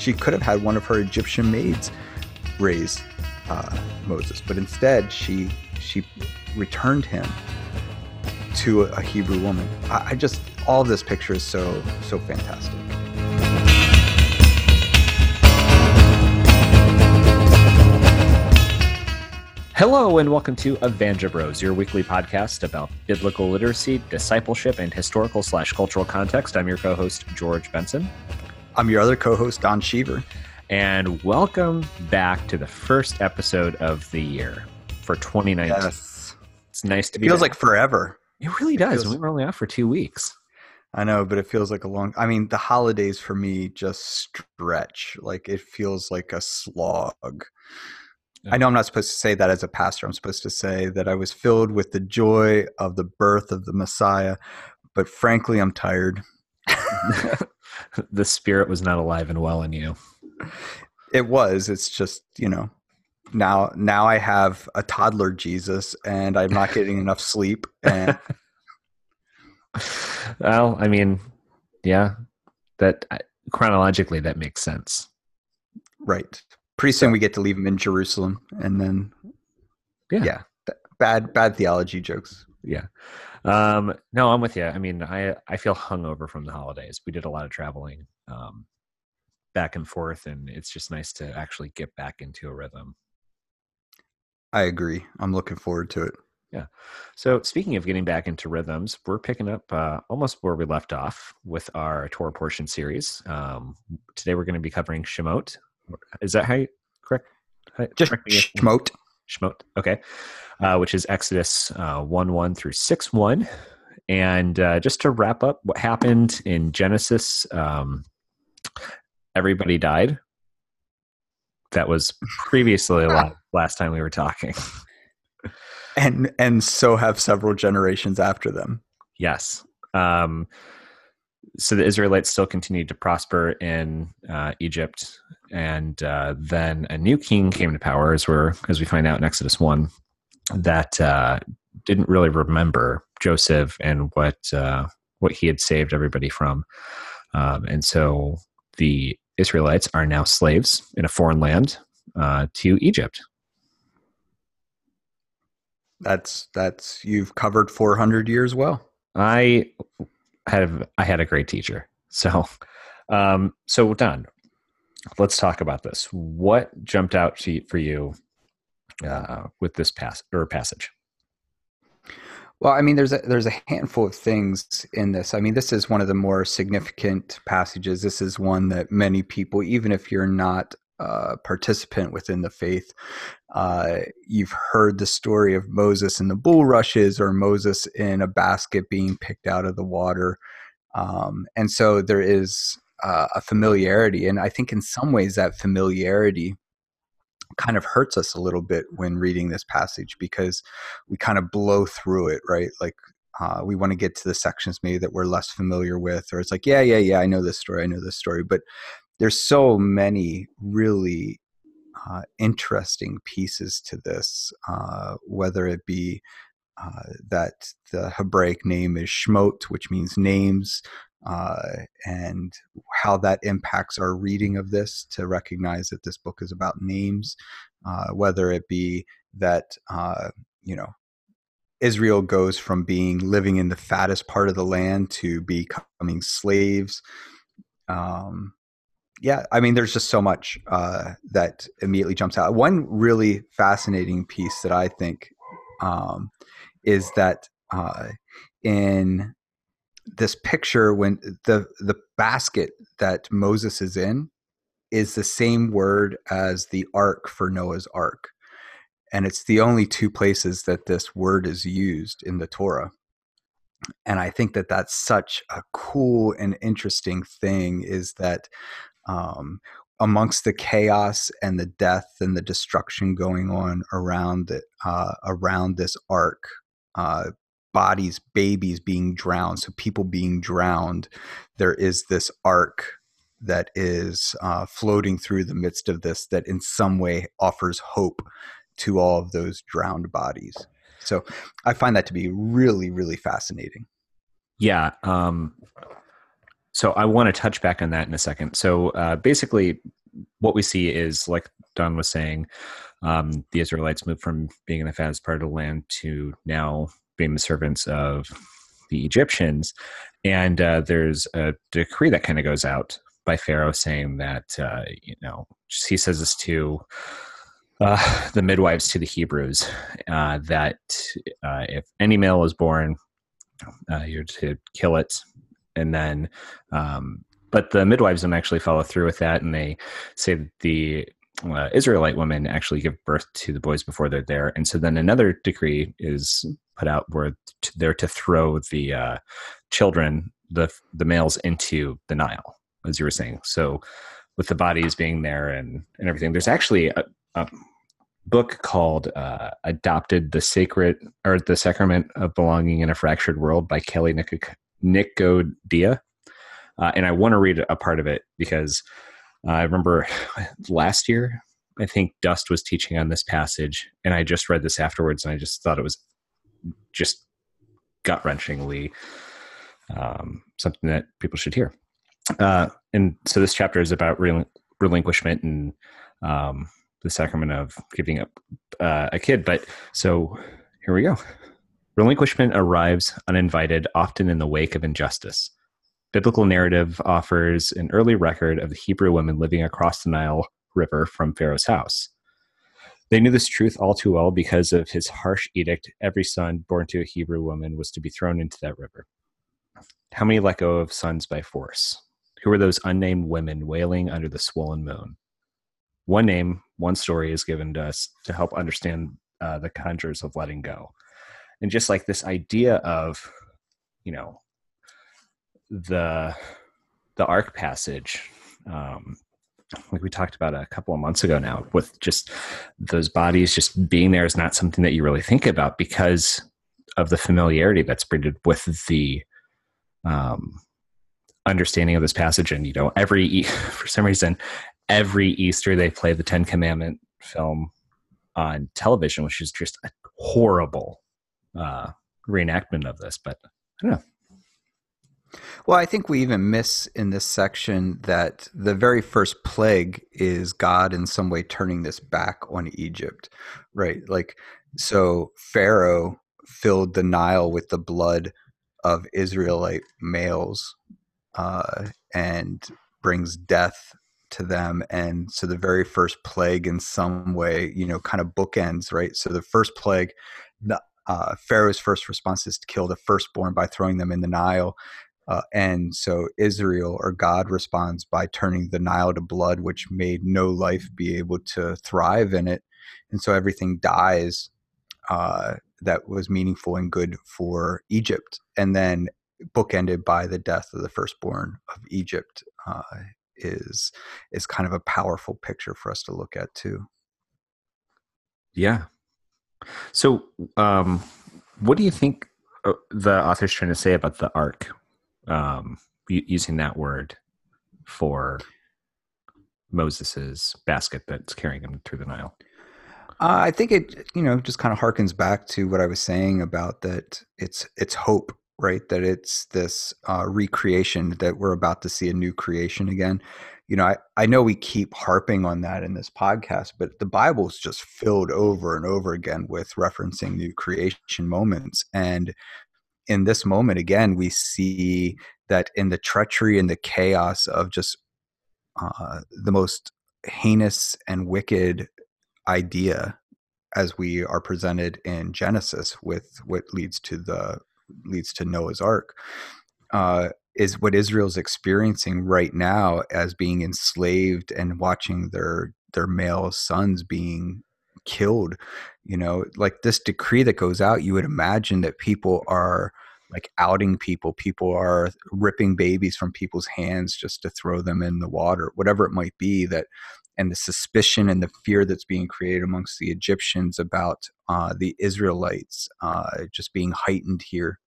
she could have had one of her Egyptian maids raise uh, Moses, but instead she she returned him to a, Hebrew woman. I, I just all of this picture is so so fantastic. Hello, and welcome to Evangel Bros, your weekly podcast about biblical literacy, discipleship, and historical slash cultural context. I'm your co host, George Benson. I'm your other co host, Don Cheever. And welcome back to the first episode of the year for 2019. Yes. It's nice to It be feels back. like forever. It really does. feels- we were only off for two weeks. I know, but it feels like a long. I mean, the holidays for me just stretch. Like it feels like a slog. I know I'm not supposed to say that as a pastor. I'm supposed to say that I was filled with the joy of the birth of the Messiah, but frankly, I'm tired. the spirit was not alive and well in you. It was. It's just you know, now now I have a toddler Jesus, and I'm not getting enough sleep. And well, I mean, yeah, that chronologically that makes sense. right, pretty soon we get to leave him in Jerusalem, and then Yeah. yeah, bad bad theology jokes. Yeah. Um, no, I'm with you. I mean, I I feel hungover from the holidays. We did a lot of traveling um, back and forth, and it's just nice to actually get back into a rhythm. I agree. I'm looking forward to it. Yeah. So, speaking of getting back into rhythms, we're picking up uh, almost where we left off with our Torah portion series. Um, today, we're going to be covering Shemot. Is that how you correct? Just correct me if- schmote. Shemot, okay, uh, which is Exodus uh, 1 1 through 6 1. And uh, just to wrap up what happened in Genesis, um, everybody died. That was previously lot last time we were talking. and and so have several generations after them. yes. Um, so the Israelites still continued to prosper in uh, Egypt, and uh, then a new king came to power, as we're as we find out in Exodus one, that uh, didn't really remember Joseph and what uh, what he had saved everybody from, um, and so the Israelites are now slaves in a foreign land uh, to Egypt. That's that's you've covered 400 years well. I had I had a great teacher. So, um, so Don, let's talk about this. What jumped out to for you uh, with this pass or passage? Well, I mean, there's a there's a handful of things in this. I mean, this is one of the more significant passages. This is one that many people, even if you're not a participant within the faith, uh, you've heard the story of Moses and the bulrushes, or Moses in a basket being picked out of the water, um, and so there is uh, a familiarity. And I think in some ways that familiarity kind of hurts us a little bit when reading this passage because we kind of blow through it, right? Like uh, we want to get to the sections maybe that we're less familiar with, or it's like, yeah, yeah, yeah, I know this story, I know this story, but there's so many really uh, interesting pieces to this, uh, whether it be uh, that the Hebraic name is Shmot, which means names, uh, and how that impacts our reading of this to recognize that this book is about names, uh, whether it be that, uh, you know, Israel goes from being living in the fattest part of the land to becoming slaves. Um, yeah, I mean, there's just so much uh, that immediately jumps out. One really fascinating piece that I think um, is that uh, in this picture, when the the basket that Moses is in is the same word as the ark for Noah's ark, and it's the only two places that this word is used in the Torah. And I think that that's such a cool and interesting thing is that um, amongst the chaos and the death and the destruction going on around it, uh, around this ark, uh, bodies, babies being drowned, so people being drowned, there is this ark that is uh, floating through the midst of this that in some way offers hope to all of those drowned bodies. So I find that to be really, really fascinating. Yeah. Um, so I want to touch back on that in a second. So uh, basically, what we see is like Don was saying, um, the Israelites moved from being in the fattest part of the land to now being the servants of the Egyptians. And uh, there's a decree that kind of goes out by Pharaoh saying that, uh, you know, he says this to uh, the midwives to the Hebrews uh, that uh, if any male is born, uh, you're to kill it. And then, um, but the midwives don't actually follow through with that. And they say that the Israelite women actually give birth to the boys before they're there. And so then another decree is put out were they're to throw the uh, children, the the males, into the Nile, as you were saying. So with the bodies being there and and everything, there's actually a, a book called uh, "Adopted: The Sacred or the Sacrament of Belonging in a Fractured World" by Kelley Nikondeha. Uh, and I want to read a part of it because I remember last year, I think Dust was teaching on this passage, and I just read this afterwards, and I just thought it was just gut wrenchingly um, something that people should hear. Uh, and so this chapter is about relin- relinquishment and um, the sacrament of giving up uh, a kid. But so here we go. Relinquishment arrives uninvited, often in the wake of injustice biblical narrative offers an early record of the Hebrew women living across the Nile River from Pharaoh's house. They knew this truth all too well because of his harsh edict every son born to a Hebrew woman was to be thrown into that river. How many let go of sons by force? Who were those unnamed women wailing under the swollen moon? One name, one story is given to us to help understand uh, the conjures of letting go. And just like this idea of, you know, the the ark passage um, like we talked about a couple of months ago now with just those bodies just being there is not something that you really think about because of the familiarity that's bred with the um, understanding of this passage. And you know every for some reason every easter they play the 10 commandment film on television which is just a horrible uh, reenactment of this. But i don't know well, I think we even miss in this section that the very first plague is God in some way turning this back on Egypt, right? Like, so Pharaoh filled the Nile with the blood of Israelite males uh, and brings death to them. And so the very first plague, in some way, you know, kind of bookends, right? So the first plague, the, uh, Pharaoh's first response is to kill the firstborn by throwing them in the Nile. Uh, and so Israel or God responds by turning the Nile to blood, which made no life be able to thrive in it. And so everything dies uh, that was meaningful and good for Egypt. And then bookended by the death of the firstborn of Egypt uh, is is kind of a powerful picture for us to look at too. Yeah. So, um, what do you think uh, the author's trying to say about the ark um, using that word for Moses's basket that's carrying him through the Nile? Uh, I think it, you know, just kind of harkens back to what I was saying about that. It's it's hope, right? That it's this uh, recreation that we're about to see a new creation again. You know, I, I know we keep harping on that in this podcast, but the Bible's just filled over and over again with referencing new creation moments. And in this moment again we see that in the treachery and the chaos of just uh, the most heinous and wicked idea as we are presented in Genesis with what leads to the leads to Noah's Ark uh, is what Israel's experiencing right now as being enslaved and watching their their male sons being killed you know like this decree that goes out you would imagine that people are like outing people people are ripping babies from people's hands just to throw them in the water whatever it might be that and the suspicion and the fear that's being created amongst the egyptians about uh, the israelites uh, just being heightened here.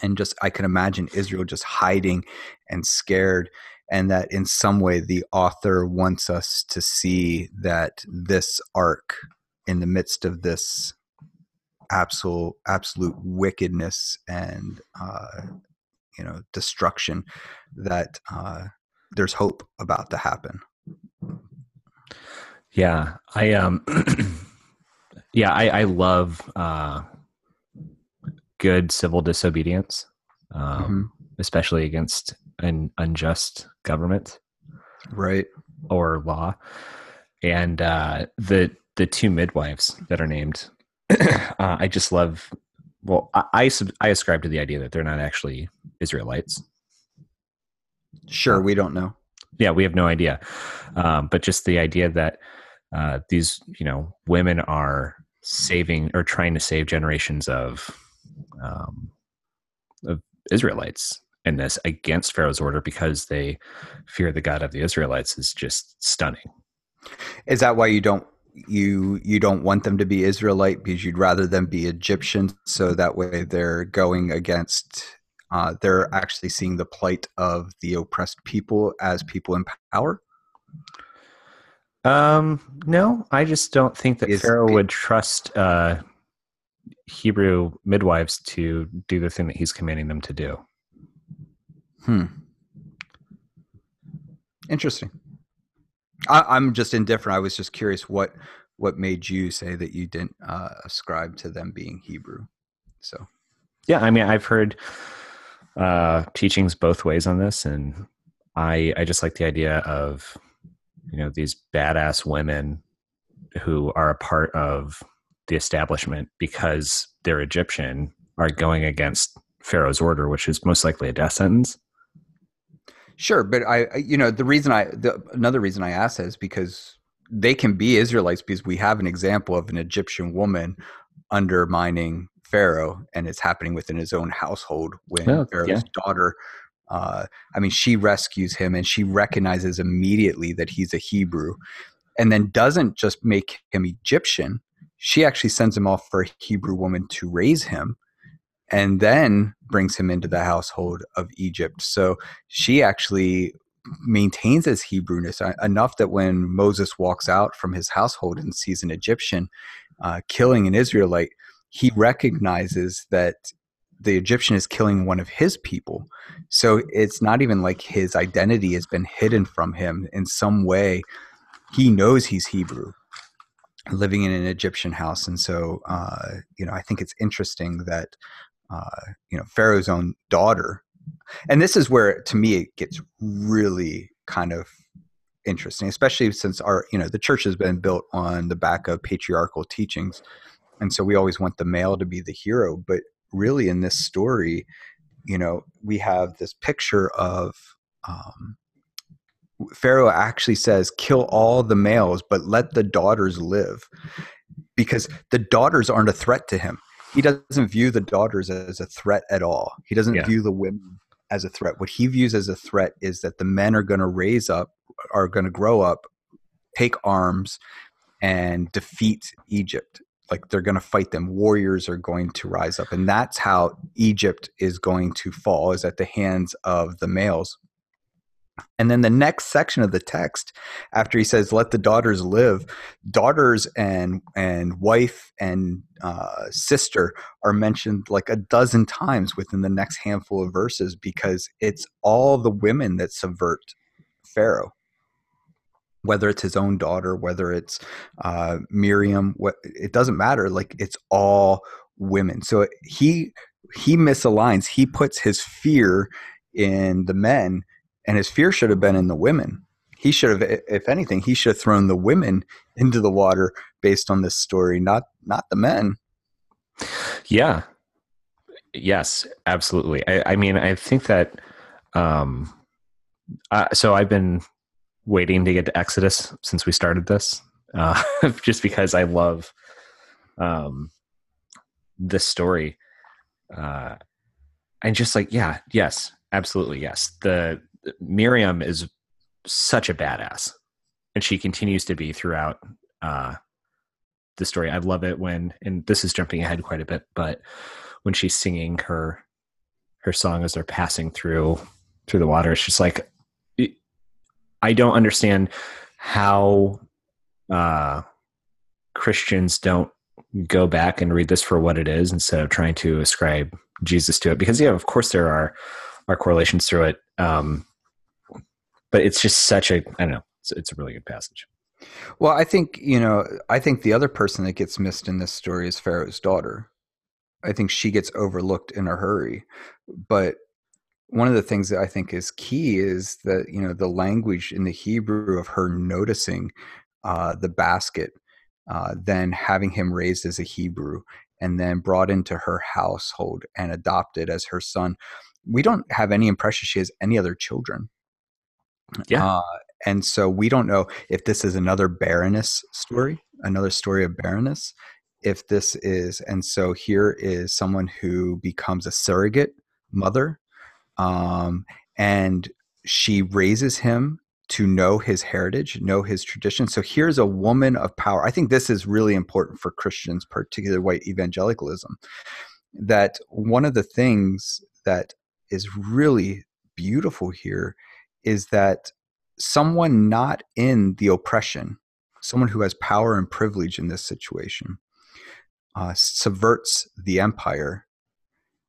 And just i can imagine israel just hiding and scared and that in some way the author wants us to see that this arc in the midst of this absolute absolute wickedness and uh, you know destruction that uh, there's hope about to happen. Yeah, I um, yeah, I, I love uh, good civil disobedience, um, mm-hmm. especially against an unjust government, right, or law. And uh, the the two midwives that are named, uh, I just love. Well, I, I I ascribe to the idea that they're not actually Israelites. Sure, we don't know. Yeah, we have no idea. Um, but just the idea that uh, these, you know, women are saving or trying to save generations of um, of Israelites in this against Pharaoh's order because they fear the God of the Israelites is just stunning. Is that why you don't you you don't want them to be Israelite because you'd rather them be Egyptian so that way they're going against uh, they're actually seeing the plight of the oppressed people as people in power? Um, no, I just don't think that Is, Pharaoh would trust uh, Hebrew midwives to do the thing that he's commanding them to do. Hmm. Interesting. I, am just indifferent. I was just curious what what made you say that you didn't uh, ascribe to them being Hebrew. So, yeah, I mean, I've heard uh, teachings both ways on this, and I I just like the idea of you know these badass women who are a part of the establishment because they're Egyptian are going against Pharaoh's order, which is most likely a death sentence. Sure, but I, you know, the reason I, the, another reason I ask that is because they can be Israelites because we have an example of an Egyptian woman undermining Pharaoh, and it's happening within his own household when oh, Pharaoh's yeah. daughter. Uh, I mean, she rescues him, and she recognizes immediately that he's a Hebrew, and then doesn't just make him Egyptian. She actually sends him off for a Hebrew woman to raise him, and then brings him into the household of Egypt. So she actually maintains his Hebrewness uh, enough that when Moses walks out from his household and sees an Egyptian uh, killing an Israelite, he recognizes that the Egyptian is killing one of his people. So it's not even like his identity has been hidden from him in some way. He knows he's Hebrew living in an Egyptian house. And so, uh, you know, I think it's interesting that uh, you know Pharaoh's own daughter, and this is where to me it gets really kind of interesting, especially since our you know the church has been built on the back of patriarchal teachings, and so we always want the male to be the hero, but really in this story, you know, we have this picture of um, Pharaoh actually says, "Kill all the males, but let the daughters live," because the daughters aren't a threat to him he doesn't view the daughters as a threat at all. He doesn't yeah. view the women as a threat. What he views as a threat is that the men are going to raise up, are going to grow up, take arms, and defeat Egypt. Like they're going to fight them. Warriors are going to rise up, and that's how Egypt is going to fall. Is at the hands of the males. And then the next section of the text, after he says, "Let the daughters live," daughters and and wife and uh, sister are mentioned like a dozen times within the next handful of verses because it's all the women that subvert Pharaoh. Whether it's his own daughter, whether it's uh, Miriam, what it doesn't matter. Like it's all women. So he he misaligns. He puts his fear in the men and his fear should have been in the women. He should have, if anything, he should have thrown the women into the water based on this story, not not the men. Yeah. Yes, absolutely. I, I mean, I think that. Um, uh, so I've been waiting to get to Exodus since we started this, uh, just because I love um, this story. Uh, and just like, yeah, yes, absolutely, yes. The Miriam is such a badass, and she continues to be throughout uh, the story. I love it when, and this is jumping ahead quite a bit, but when she's singing her her song as they're passing through through the water, it's just like I don't understand how uh, Christians don't go back and read this for what it is instead of trying to ascribe Jesus to it. Because yeah, of course there are our correlations through it. Um, but it's just such a I don't know. It's, it's a really good passage. Well, I think you know. I think the other person that gets missed in this story is Pharaoh's daughter. I think she gets overlooked in a hurry, but one of the things that I think is key is that you know the language in the Hebrew of her noticing uh, the basket, uh, then having him raised as a Hebrew, and then brought into her household and adopted as her son. We don't have any impression she has any other children. Yeah. Uh, and so we don't know if this is another barrenness story, another story of barrenness. If this is, and so here is someone who becomes a surrogate mother, um, and she raises him to know his heritage, know his tradition. So here's a woman of power. I think this is really important for Christians, particularly white evangelicalism, that one of the things that is really beautiful here is that someone not in the oppression, someone who has power and privilege in this situation, uh, subverts the empire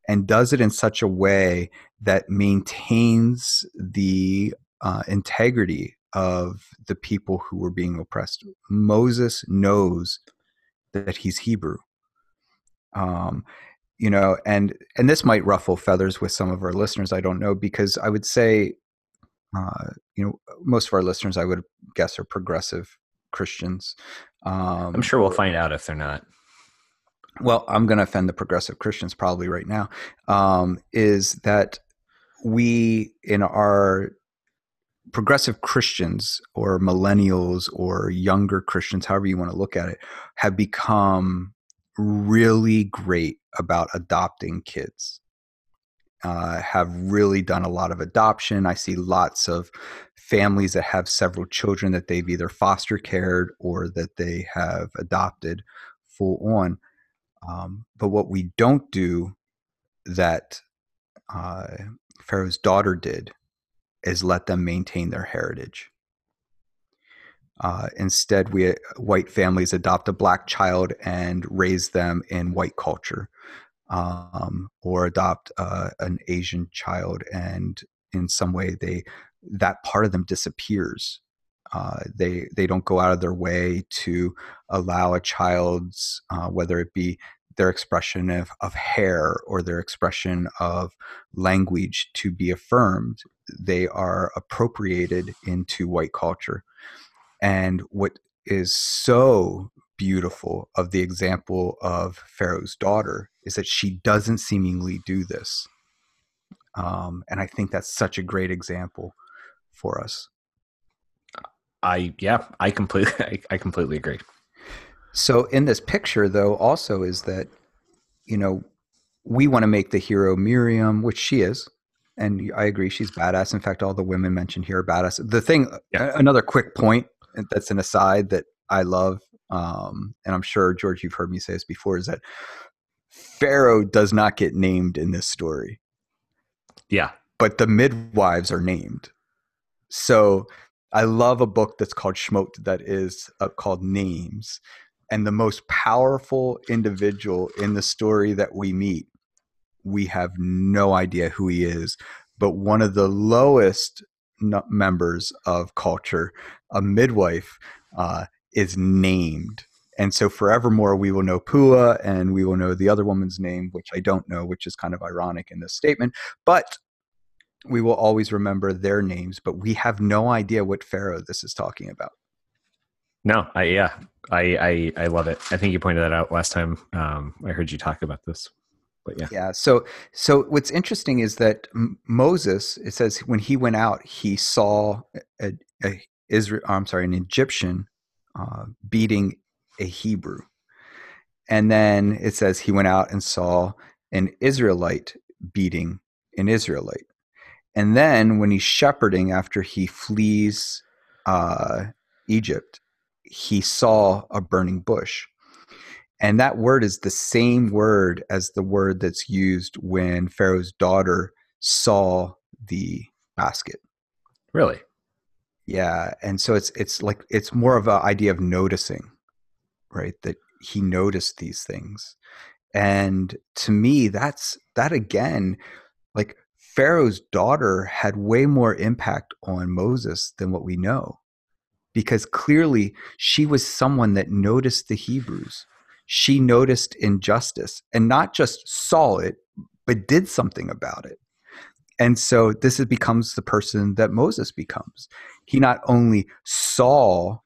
and does it in such a way that maintains the uh, integrity of the people who were being oppressed. Moses knows that he's Hebrew. Um, you know, and and this might ruffle feathers with some of our listeners. I don't know because I would say uh, you know, most of our listeners, I would guess, are progressive Christians. Um, I'm sure we'll find out if they're not. Well, I'm going to offend the progressive Christians probably right now. Um, is that we in our progressive Christians or millennials or younger Christians, however you want to look at it, have become really great about adopting kids uh, have really done a lot of adoption. I see lots of families that have several children that they've either foster cared or that they have adopted full on. Um, but what we don't do that uh, Pharaoh's daughter did is let them maintain their heritage. Uh, instead, we white families adopt a black child and raise them in white culture um, or adopt uh, an Asian child, and in some way they that part of them disappears. Uh, they they don't go out of their way to allow a child's uh, whether it be their expression of, of hair or their expression of language to be affirmed. They are appropriated into white culture. And what is so beautiful of the example of Pharaoh's daughter is that she doesn't seemingly do this. Um, and I think that's such a great example for us. I yeah, I completely I, I completely agree. So in this picture though also is that you know we want to make the hero Miriam, which she is, and I agree she's badass. In fact, all the women mentioned here are badass. The thing, yeah. another quick point that's an aside that I love um, and I'm sure George, you've heard me say this before, is that Pharaoh does not get named in this story. Yeah, but the midwives are named. So I love a book that's called Shemot that is uh, called Names, and the most powerful individual in the story that we meet, we have no idea who he is, but one of the lowest members of culture, a midwife, uh, is named. And so forevermore, we will know Pua and we will know the other woman's name, which I don't know, which is kind of ironic in this statement. But we will always remember their names, but we have no idea what Pharaoh this is talking about. No, I yeah, I I, I love it. I think you pointed that out last time um, I heard you talk about this. But yeah, yeah. So so what's interesting is that Moses, it says when he went out, he saw a, a Israel. I'm sorry, an Egyptian uh, beating a Hebrew. And then it says he went out and saw an Israelite beating an Israelite. And then when he's shepherding after he flees uh, Egypt, he saw a burning bush. And that word is the same word as the word that's used when Pharaoh's daughter saw the basket. Really? Yeah, and so it's it's like it's more of an idea of noticing, right? That he noticed these things, and to me, that's that again, like Pharaoh's daughter had way more impact on Moses than what we know because clearly she was someone that noticed the Hebrews. She noticed injustice and not just saw it, but did something about it. And so this becomes the person that Moses becomes. He not only saw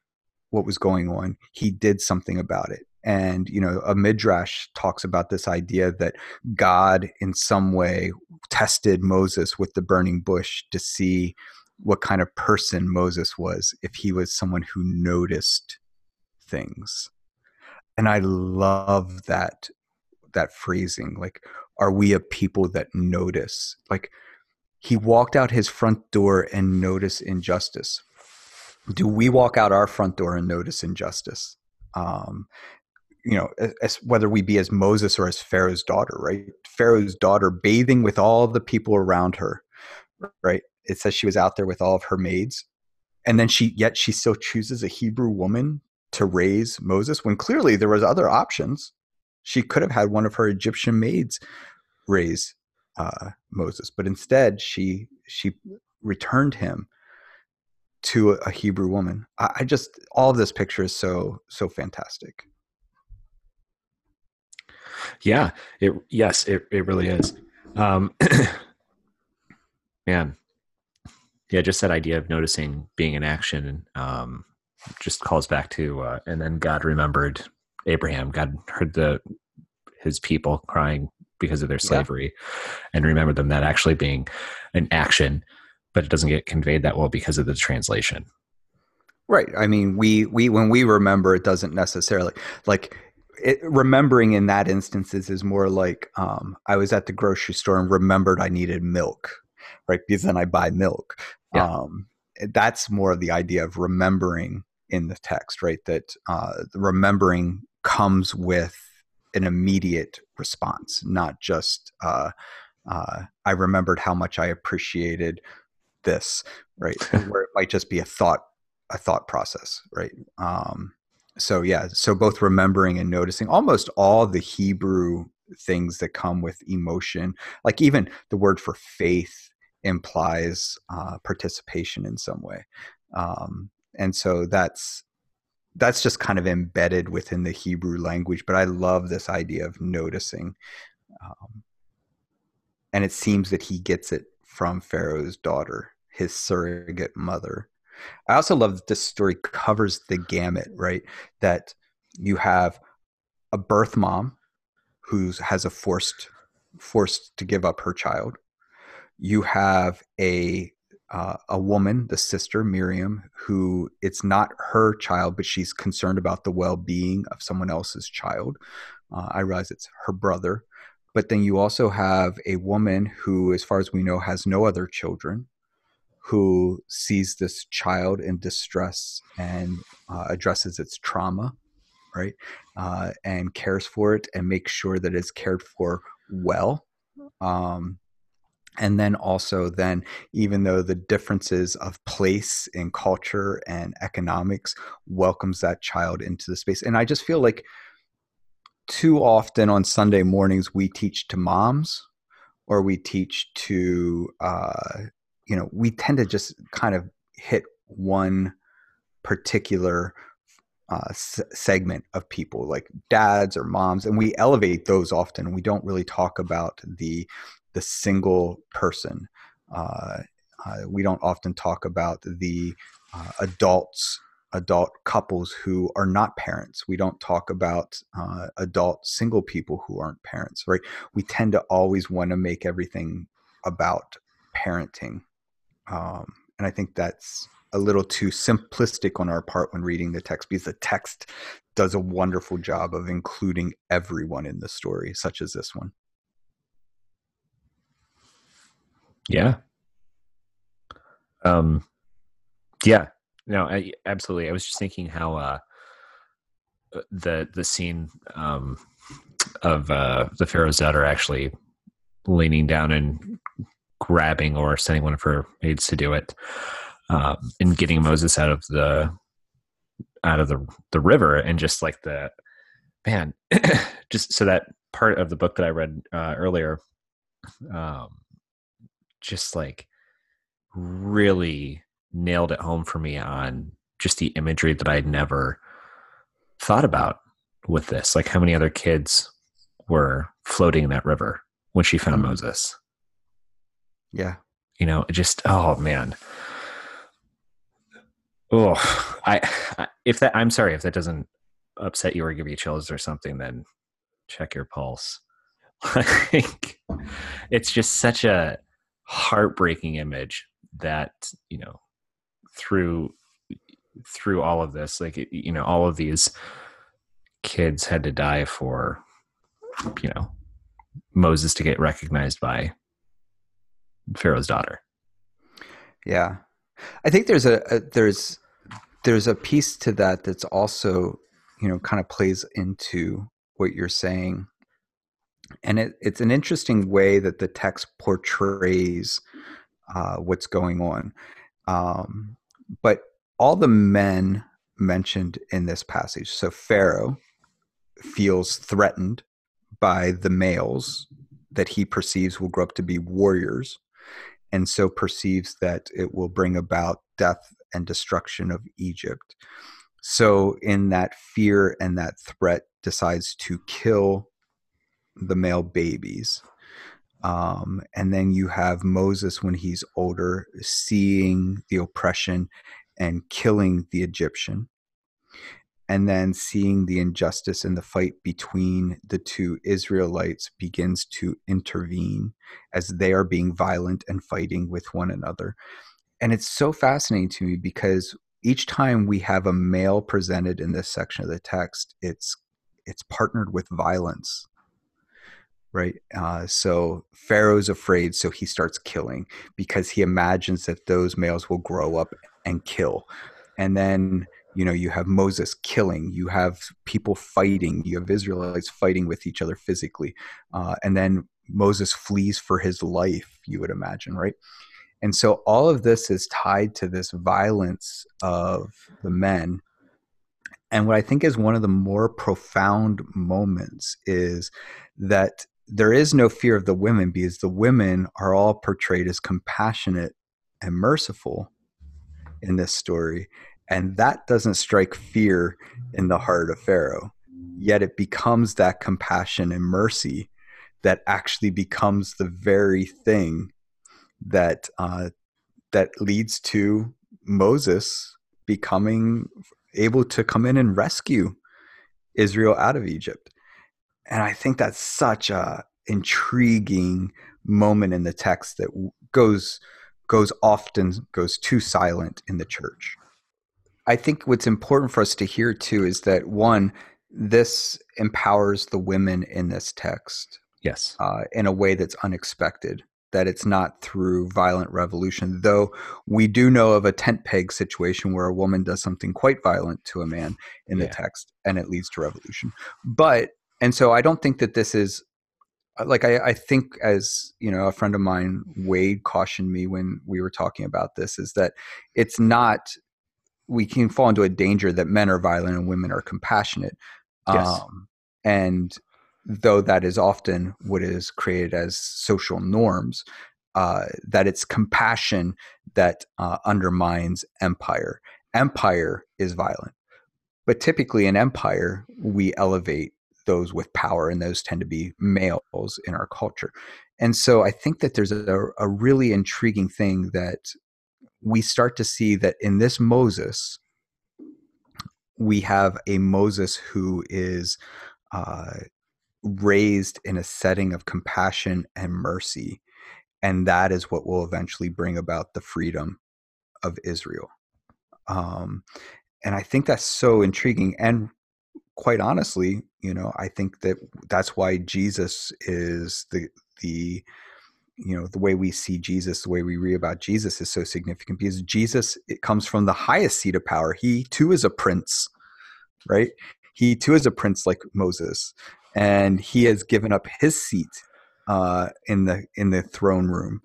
what was going on, he did something about it. And, you know, a midrash talks about this idea that God, in some way, tested Moses with the burning bush to see what kind of person Moses was if he was someone who noticed things. And I love that that phrasing like are we a people that notice like he walked out his front door and noticed injustice. Do we walk out our front door and notice injustice? Um, you know as, whether we be as moses or as pharaoh's daughter right? Pharaoh's daughter bathing with all the people around her right? It says she was out there with all of her maids. And then she yet she still chooses a hebrew woman to raise moses when clearly there was other options. She could have had one of her egyptian maids raise uh, moses but instead she she returned him to a, hebrew woman. I, I just all of this picture is so so fantastic. Yeah it yes it, it really is. Um man. Yeah, just that idea of noticing being in action um, just calls back to, uh, and then God remembered Abraham. God heard the his people crying because of their slavery, yeah. and remember them. That actually being an action, but it doesn't get conveyed that well because of the translation. Right. I mean, we we when we remember, it doesn't necessarily like it, remembering in that instances is more like um, I was at the grocery store and remembered I needed milk, right? Because then I buy milk. Yeah. Um, that's more of the idea of remembering in the text, right? That uh, the remembering comes with an immediate response, not just uh, uh, I remembered how much I appreciated this, right? Where it might just be a thought, a thought process, right? Um, so yeah, so both remembering and noticing almost all the Hebrew things that come with emotion, like even the word for faith implies uh, participation in some way um, and so that's that's just kind of embedded within the hebrew language but i love this idea of noticing um, and it seems that he gets it from pharaoh's daughter his surrogate mother. I also love that this story covers the gamut right? That you have a birth mom who has a forced forced to give up her child. You have a uh, a woman, the sister Miriam, who it's not her child, but she's concerned about the well being of someone else's child. Uh, I realize it's her brother, but then you also have a woman who, as far as we know, has no other children, who sees this child in distress and uh, addresses its trauma, right, uh, and cares for it and makes sure that it's cared for well. Um, and then also then even though the differences of place and culture and economics welcomes that child into the space and i just feel like too often on sunday mornings we teach to moms or we teach to uh, you know we tend to just kind of hit one particular uh, s- segment of people like dads or moms and we elevate those often. We don't really talk about the the single person. Uh, uh, we don't often talk about the uh, adults, adult couples who are not parents. We don't talk about uh, adult single people who aren't parents, right? We tend to always want to make everything about parenting. Um, and I think that's a little too simplistic on our part when reading the text because the text does a wonderful job of including everyone in the story, such as this one. Yeah. Um, yeah. No, I absolutely. I was just thinking how uh, the the scene um, of uh, the Pharaoh's daughter actually leaning down and grabbing or sending one of her maids to do it, um, and getting Moses out of the out of the the river, and just like the man, just so that part of the book that I read uh, earlier, um, just like really nailed it home for me on just the imagery that I'd never thought about with this. Like how many other kids were floating in that river when she found mm-hmm. Moses. Yeah. You know, just oh man. Oh, I, I if that I'm sorry if that doesn't upset you or give you chills or something, then check your pulse. like it's just such a heartbreaking image that you know through through all of this like you know all of these kids had to die for you know moses to get recognized by pharaoh's daughter. Yeah. I think there's a, a there's there's a piece to that that's also you know kind of plays into what you're saying and it, it's an interesting way that the text portrays uh, what's going on. Um, but all the men mentioned in this passage so pharaoh feels threatened by the males that he perceives will grow up to be warriors and so perceives that it will bring about death and destruction of egypt. So, in that fear and that threat, decides to kill the male babies. Um, and then you have Moses when he's older, seeing the oppression and killing the Egyptian. And then seeing the injustice and the fight between the two Israelites begins to intervene as they are being violent and fighting with one another. And it's so fascinating to me because each time we have a male presented in this section of the text, it's it's partnered with violence, right? Uh, so Pharaoh's afraid, so he starts killing because he imagines that those males will grow up and kill, and then you know you have Moses killing, you have people fighting, you have Israelites fighting with each other physically, uh, and then Moses flees for his life. You would imagine, right? And so all of this is tied to this violence of the men. And what I think is one of the more profound moments is that there is no fear of the women because the women are all portrayed as compassionate and merciful in this story. And that doesn't strike fear in the heart of Pharaoh. Yet it becomes that compassion and mercy that actually becomes the very thing that uh, that leads to Moses becoming able to come in and rescue Israel out of Egypt. And I think that's such a intriguing moment in the text that goes goes often goes too silent in the church. I think what's important for us to hear too is that one, this empowers the women in this text. Yes. Uh, in a way that's unexpected that it's not through violent revolution, though we do know of a tent peg situation where a woman does something quite violent to a man in the text and it leads to revolution. But, and so I don't think that this is uh, like I, I, think as you know a friend of mine wade cautioned me when we were talking about this is that it's not we can fall into a danger that men are violent and women are compassionate yes. um, and though that is often what is created as social norms, uh, that it's compassion that uh, undermines empire. Empire is violent, but typically in empire, we elevate those with power, and those tend to be males in our culture. And so I think that there's a, a really intriguing thing that we start to see that in this Moses, we have a Moses who is uh, raised in a setting of compassion and mercy. And that is what will eventually bring about the freedom of Israel. Um, and I think that's so intriguing. And quite honestly, you know, I think that that's why Jesus is the, the, you know the way we see jesus the way we read about jesus is so significant because jesus it comes from the highest seat of power. He too is a prince right? He too is a prince like moses and he has given up his seat uh, in the in the throne room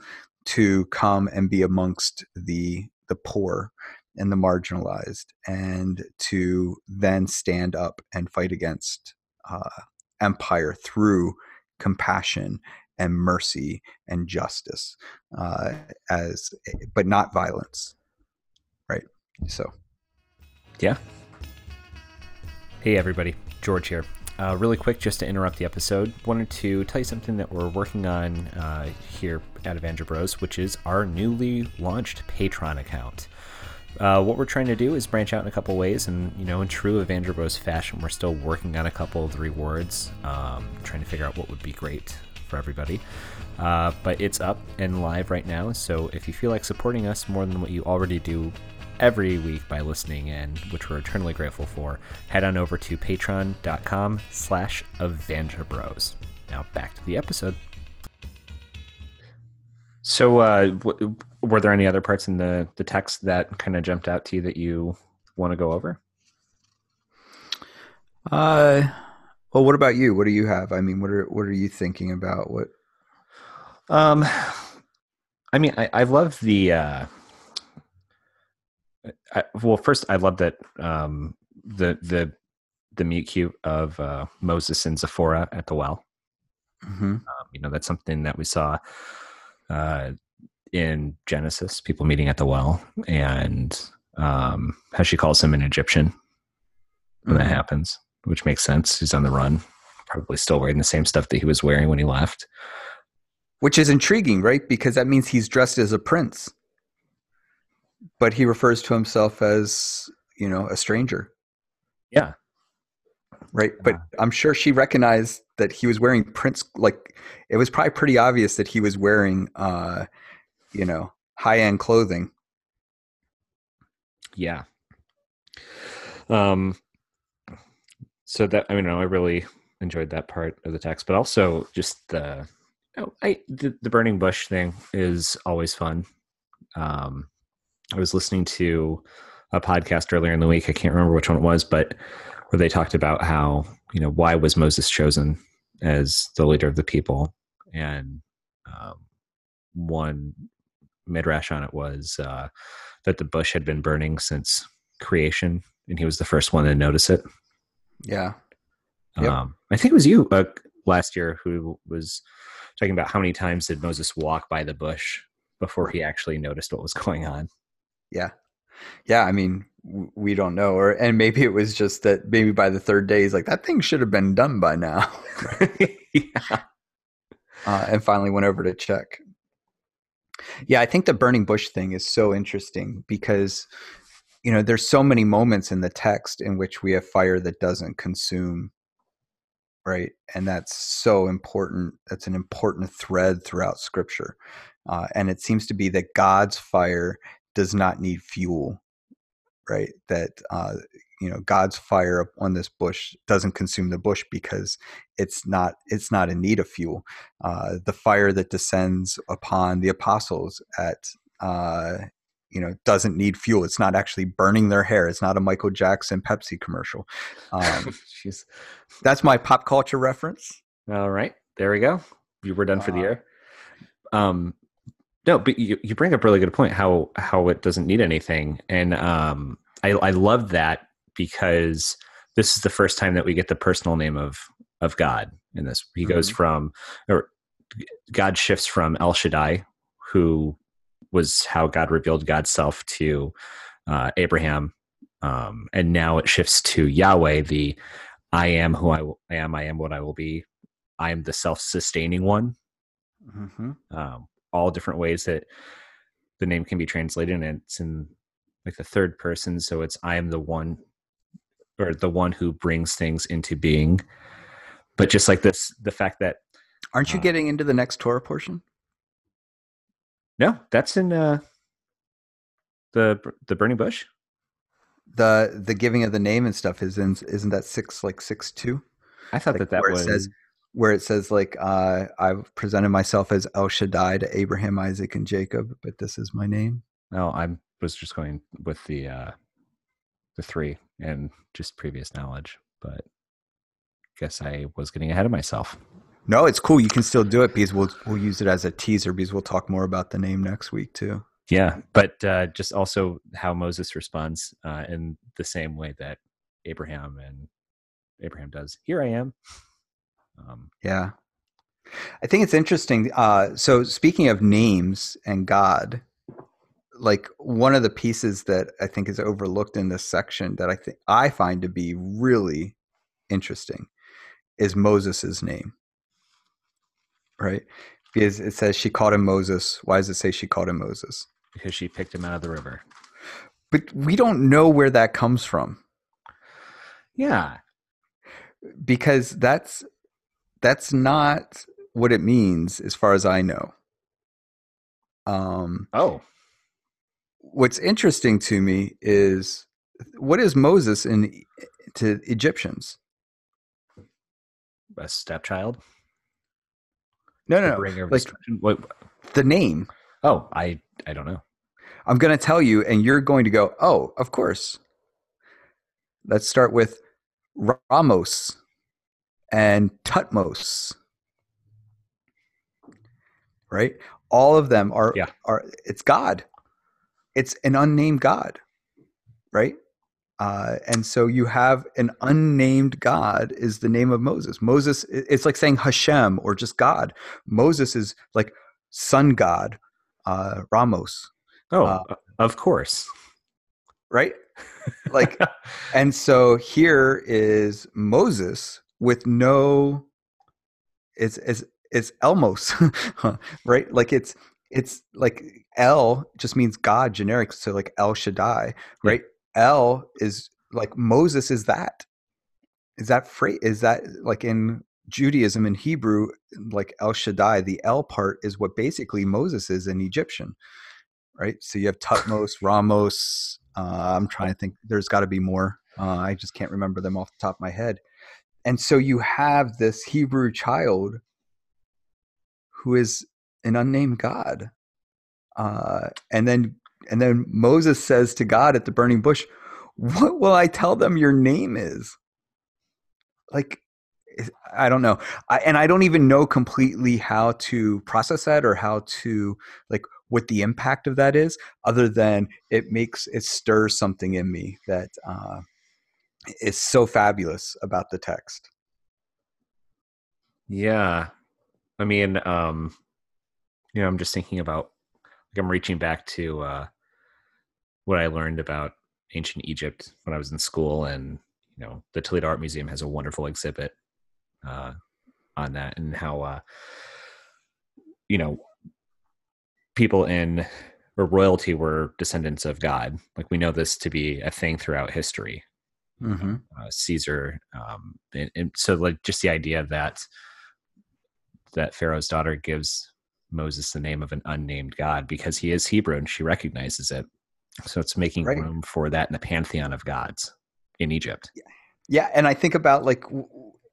to come and be amongst the the poor and the marginalized, and to then stand up and fight against uh, empire through compassion and mercy and justice uh, as but not violence right? So. Yeah. Hey everybody. George here. Uh, really quick just to interrupt the episode wanted to tell you something that we're working on uh, here at Evangel Bros, which is our newly launched patreon account uh, what we're trying to do is branch out in a couple ways, and you know, in true Evangel Bros fashion, we're still working on a couple of the rewards, um, trying to figure out what would be great for everybody. Uh, but it's up and live right now, so if you feel like supporting us more than what you already do every week by listening in, which we're eternally grateful for, head on over to patreon.com slash Bros. Now back to the episode. So, uh, w- were there any other parts in the the text that kind of jumped out to you that you want to go over? Uh, well, what about you? What do you have? I mean, what are what are you thinking about? What? Um, I mean, I I love the. Uh, I, well, first, I love that um the the the meet cute of uh, Moses and Zipporah at the well. Mm-hmm. Um, you know, that's something that we saw uh, in Genesis, people meeting at the well, and um, how she calls him an Egyptian when mm-hmm. that happens, which makes sense. He's on the run, probably still wearing the same stuff that he was wearing when he left. Which is intriguing, right? Because that means he's dressed as a prince, but he refers to himself as, you know, a stranger. Yeah. Right. But I'm sure she recognized that he was wearing prince like it was probably pretty obvious that he was wearing uh you know high end clothing. Yeah. Um so that i mean i really enjoyed that part of the text but also just the oh, I the, the burning bush thing is always fun. Um i was listening to a podcast earlier in the week i can't remember which one it was but where they talked about how you know why was moses chosen as the leader of the people? And um, one midrash on it was uh, that the bush had been burning since creation and he was the first one to notice it. Yeah. Yep. um, i think it was you uh, last year who was talking about how many times did moses walk by the bush before he actually noticed what was going on. Yeah. Yeah i mean we don't know or and maybe it was just that maybe by the third day he's like that thing should have been done by now. Yeah. Uh, and finally went over to check yeah i think the burning bush thing is so interesting because you know there's so many moments in the text in which we have fire that doesn't consume right and that's so important that's an important thread throughout scripture uh, and it seems to be that god's fire does not need fuel right? That uh, you know God's fire on this bush doesn't consume the bush because it's not it's not in need of fuel. Uh, the fire that descends upon the apostles at uh, you know doesn't need fuel. It's not actually burning their hair. It's not a Michael Jackson Pepsi commercial. Um, that's my pop culture reference. All right, there we go. You were done for the uh, year. Um, no, but you, you bring up a really good point how how it doesn't need anything, and um, I I love that because this is the first time that we get the personal name of of God in this. He mm-hmm. goes from or God shifts from El Shaddai, who was how God revealed God's self to uh, Abraham, um, and now it shifts to Yahweh, the I am who I am. I am what I will be. I am the self-sustaining one. Mm-hmm. Um, all different ways that the name can be translated and it's in like the third person so it's i am the one or the one who brings things into being. But just like this the fact that aren't you uh, getting into the next torah portion? No that's in uh the the burning bush. The the giving of the name and stuff is in isn't that six like six two? I thought like that that was says where it says like uh, I've presented myself as El Shaddai to Abraham, Isaac, and Jacob, but this is my name. No, I was just going with the uh, the three and just previous knowledge, but guess I was getting ahead of myself. No, it's cool. You can still do it because we'll we'll use it as a teaser because we'll talk more about the name next week too. Yeah, but uh, just also how Moses responds uh, in the same way that Abraham and Abraham does. Here I am. Um, yeah, I think it's interesting. Uh, so speaking of names and God, like one of the pieces that I think is overlooked in this section that I think I find to be really interesting is Moses's name. Right? Because it says she called him Moses. Why does it say she called him Moses? Because she picked him out of the river. But we don't know where that comes from. Yeah. Because that's that's not what it means as far as I know. Um Oh. What's interesting to me is what is Moses in to Egyptians? A stepchild? No, no, no. Like the name. Oh, I I don't know. I'm going to tell you, and you're going to go, oh, of course. Let's start with Ramos and Thutmose. Right? All of them are, Yeah. are it's God. It's an unnamed God. Right? Uh, and so you have an unnamed God is the name of Moses. Moses, it's like saying Hashem or just God. Moses is like sun God, uh, Ramos, Oh, Uh, of course. right? Like, and so here is Moses with no, it's it's it's Elmos, right? Like it's it's like El just means God generic, so like El Shaddai, right? El is like Moses is that. Is that phrase? Is that like in Judaism in Hebrew, like El Shaddai? The El part is what basically Moses is in Egyptian, right? So you have Thutmose, Ramos. Uh, I'm trying to think. There's got to be more. Uh, I just can't remember them off the top of my head. And so you have this Hebrew child who is an unnamed God, uh, and then and then Moses says to God at the burning bush, "What will I tell them your name is?" Like, I don't know, I, and I don't even know completely how to process that or how to like what the impact of that is, other than it makes it stirs something in me that uh, is so fabulous about the text. Yeah. I mean, um, you know, I'm just thinking about like I'm reaching back to uh what I learned about ancient Egypt when I was in school and you know, the Toledo Art Museum has a wonderful exhibit uh on that and how uh you know people in or royalty were descendants of God. Like we know this to be a thing throughout history Mm-hmm. uh, Caesar. Um, and, and so, like, just the idea that that Pharaoh's daughter gives Moses the name of an unnamed god because he is Hebrew and she recognizes it. So it's making Right. room for that in the pantheon of gods in Egypt. Yeah, and I think about like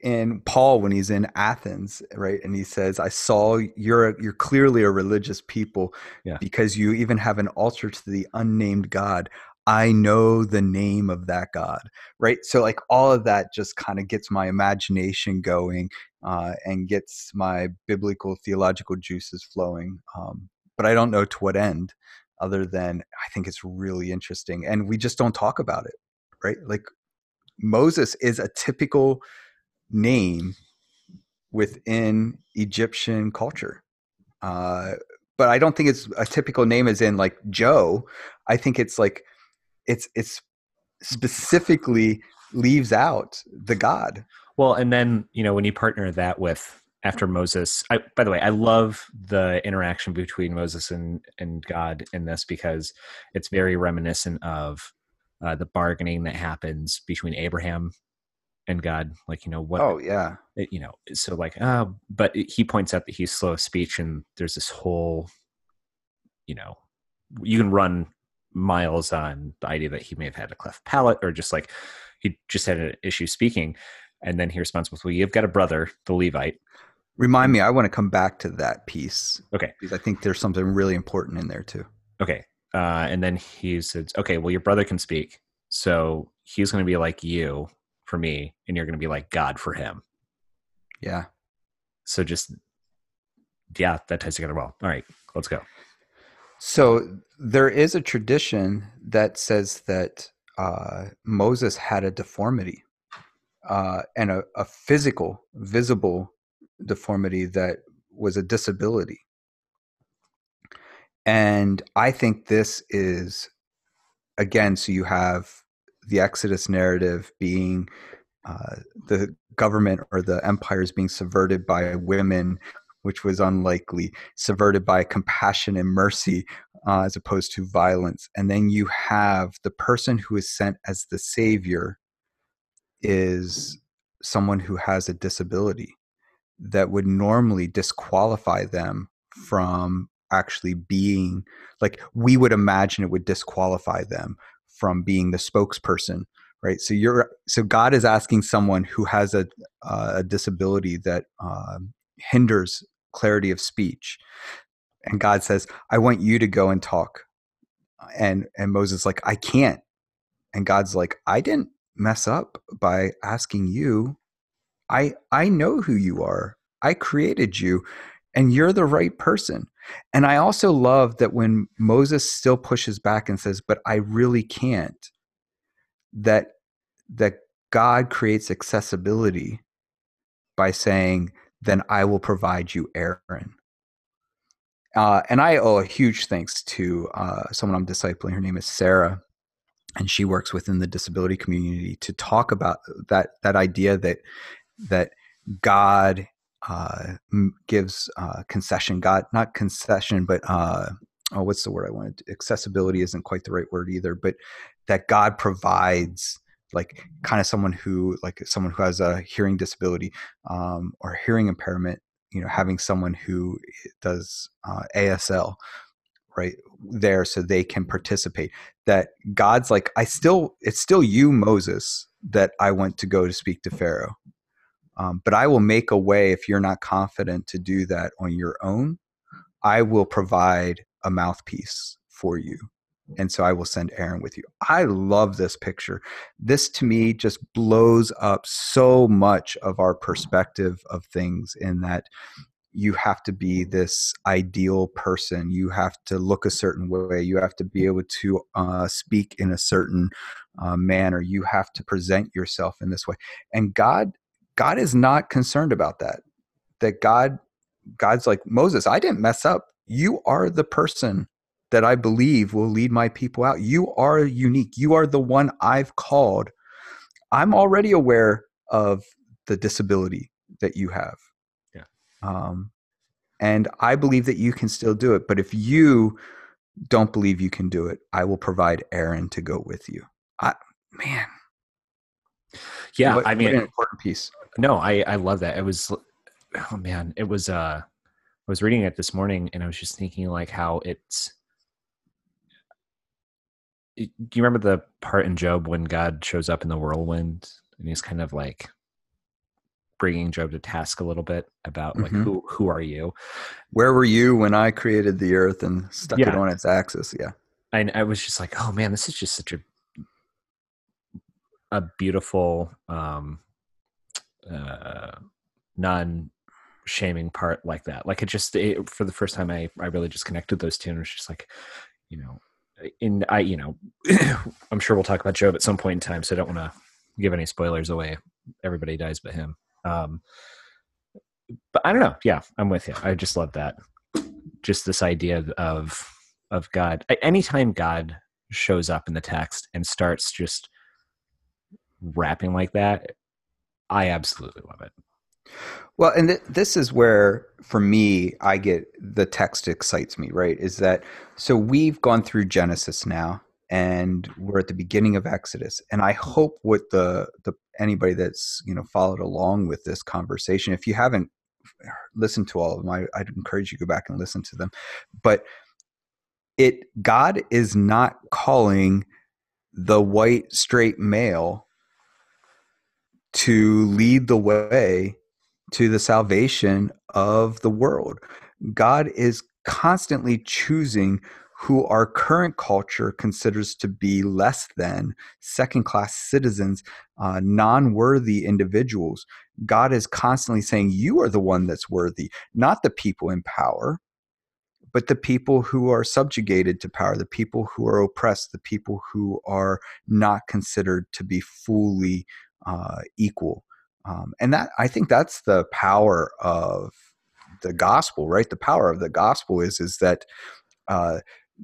in Paul when he's in Athens, right? And he says, "I saw you're you're clearly a religious people Yeah. because you even have an altar to the unnamed God. I know the name of that God." Right? So like all of that just kind of gets my imagination going uh, and gets my biblical theological juices flowing. Um, but I don't know to what end, other than I think it's really interesting, and we just don't talk about it, right? Like Moses is a typical name within Egyptian culture. Uh, but I don't think it's a typical name as in like Joe. I think it's like it's it's specifically leaves out the God. Well, and then, you know, when you partner that with after Moses, I, by the way, I love the interaction between Moses and, and God in this because it's very reminiscent of uh, the bargaining that happens between Abraham and God. Like, you know, what, Oh yeah, it- you know so like uh but it- he points out that he's slow of speech and there's this whole you know you can run miles on the idea that he may have had a cleft palate or just like he just had an issue speaking and then he responds with well you've got a brother the levite remind me. I want to come back to that piece. Okay. because I think there's something really important in there too. okay uh and then he says okay well your brother can speak so he's going to be like you for me and you're going to be like god for him Yeah. so just yeah that ties together well all right let's go So there is a tradition that says that uh, Moses had a deformity uh, and a, a physical, visible deformity that was a disability. And I think this is, again, so you have the Exodus narrative being uh, the government or the empire is being subverted by women, which was unlikely, subverted by compassion and mercy uh, as opposed to violence. And then you have the person who is sent as the savior is someone who has a disability that would normally disqualify them from actually being like we would imagine it would disqualify them from being the spokesperson right so you're so god is asking someone who has a, uh, a disability that uh, hinders clarity of speech. And god says i want you to go and talk. And and moses like i can't. And god's like i didn't mess up by asking you. I i know who you are. I created you and you're the right person. And i also love that when moses still pushes back and says but i really can't that that god creates accessibility by saying then i will provide you aaron uh, and i owe a huge thanks to uh, someone i'm discipling her name is sarah and she works within the disability community to talk about that that idea that that God uh, gives uh, concession. God, not concession, but uh, oh, what's the word I wanted? Accessibility isn't quite the right word either, but that God provides like kind of someone who like someone who has a hearing disability um, or hearing impairment you know having someone who does uh, asl right there so they can participate that god's like i still it's still you moses that i want to go to speak to pharaoh um, but i will make a way if you're not confident to do that on your own. I will provide a mouthpiece for you and so i will send aaron with you i love this picture this to me just blows up so much of our perspective of things in that you have to be this ideal person. You have to look a certain way. You have to be able to uh, speak in a certain uh, manner. You have to present yourself in this way. And God, God is not concerned about that. That God, God's like Moses. I didn't mess up. You are the person that I believe will lead my people out. You are unique. You are the one I've called. I'm already aware of the disability that you have Yeah. um, and I believe that you can still do it. But if you don't believe you can do it, I will provide Aaron to go with you. I, man. Yeah, what, I mean, an important piece. No, I I love that. It was, oh man, it was. uh I was reading it this morning, and I was just thinking like how it's. Do you remember the part in Job when God shows up in the whirlwind and he's kind of like bringing Job to task a little bit about like mm-hmm. who who are you? Where were you when I created the earth and stuck yeah. it on its axis? Yeah. And I was just like, oh man, this is just such a a beautiful um uh non shaming part like that. Like it just it, for the first time I I really just connected those two and it was just like, you know, in I you know, I'm sure we'll talk about Job at some point in time, so I don't want to give any spoilers away. Everybody dies but him. Um, but I don't know. Yeah, I'm with you. I just love that. Just this idea of of God. Anytime God shows up in the text and starts just rapping like that, I absolutely love it. Well, and th- this is where, for me, I get the text excites me. Right? Is that so? We've gone through Genesis now, and we're at the beginning of Exodus. And I hope what the the anybody that's you know followed along with this conversation, if you haven't listened to all of them, I, I'd encourage you to go back and listen to them. But it God is not calling the white straight male to lead the way to the salvation of the world. God is constantly choosing who our current culture considers to be less than second class citizens, uh, non worthy individuals. God is constantly saying, You are the one that's worthy, not the people in power, but the people who are subjugated to power, the people who are oppressed, the people who are not considered to be fully uh, equal. Um, and that I think that's the power of the gospel, right? The power of the gospel is is that uh,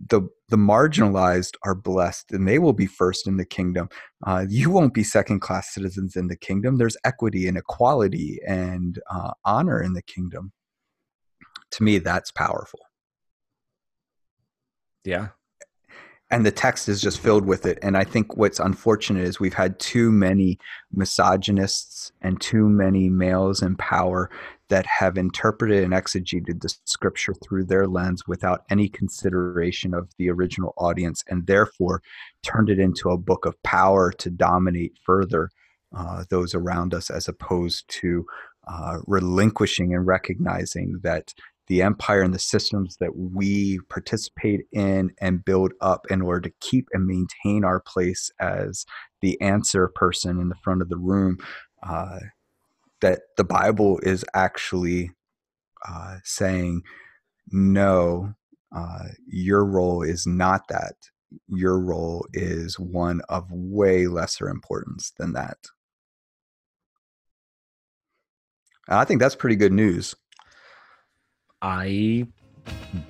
the the marginalized are blessed and they will be first in the kingdom. Uh, you won't be second class citizens in the kingdom. There's equity and equality and uh, honor in the kingdom. To me, that's powerful. Yeah, and the text is just filled with it. And I think what's unfortunate is we've had too many misogynists and too many males in power that have interpreted and exegeted the scripture through their lens without any consideration of the original audience and therefore turned it into a book of power to dominate further uh, those around us as opposed to uh, relinquishing and recognizing that the empire and the systems that we participate in and build up in order to keep and maintain our place as the answer person in the front of the room uh, that the bible is actually uh, saying no uh, your role is not that. Your role is one of way lesser importance than that. I think that's pretty good news I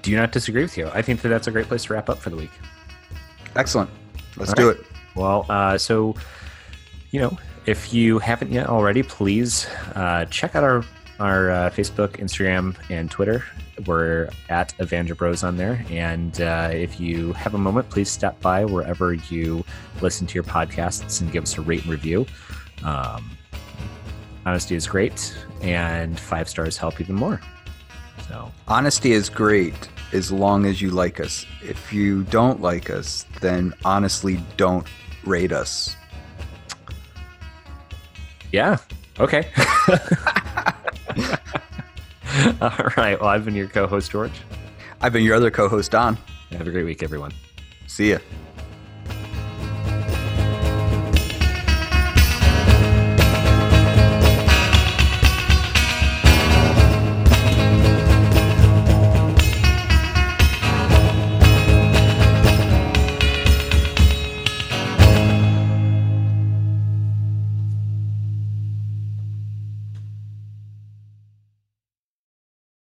do not disagree with you. I think that that's a great place to wrap up for the week. Excellent. Let's All do right. it. Well, uh, so, you know, if you haven't yet already, please uh, check out our our uh, Facebook, Instagram, and Twitter. We're at Evangel Bros on there. And uh, if you have a moment, please stop by wherever you listen to your podcasts and give us a rate and review. Um, honesty is great, and five stars help even more. So honesty is great as long as you like us. If you don't like us, then honestly don't rate us. Yeah. Okay. All right. Well, I've been your co-host George. I've been your other co-host Don. Have a great week, everyone. See ya.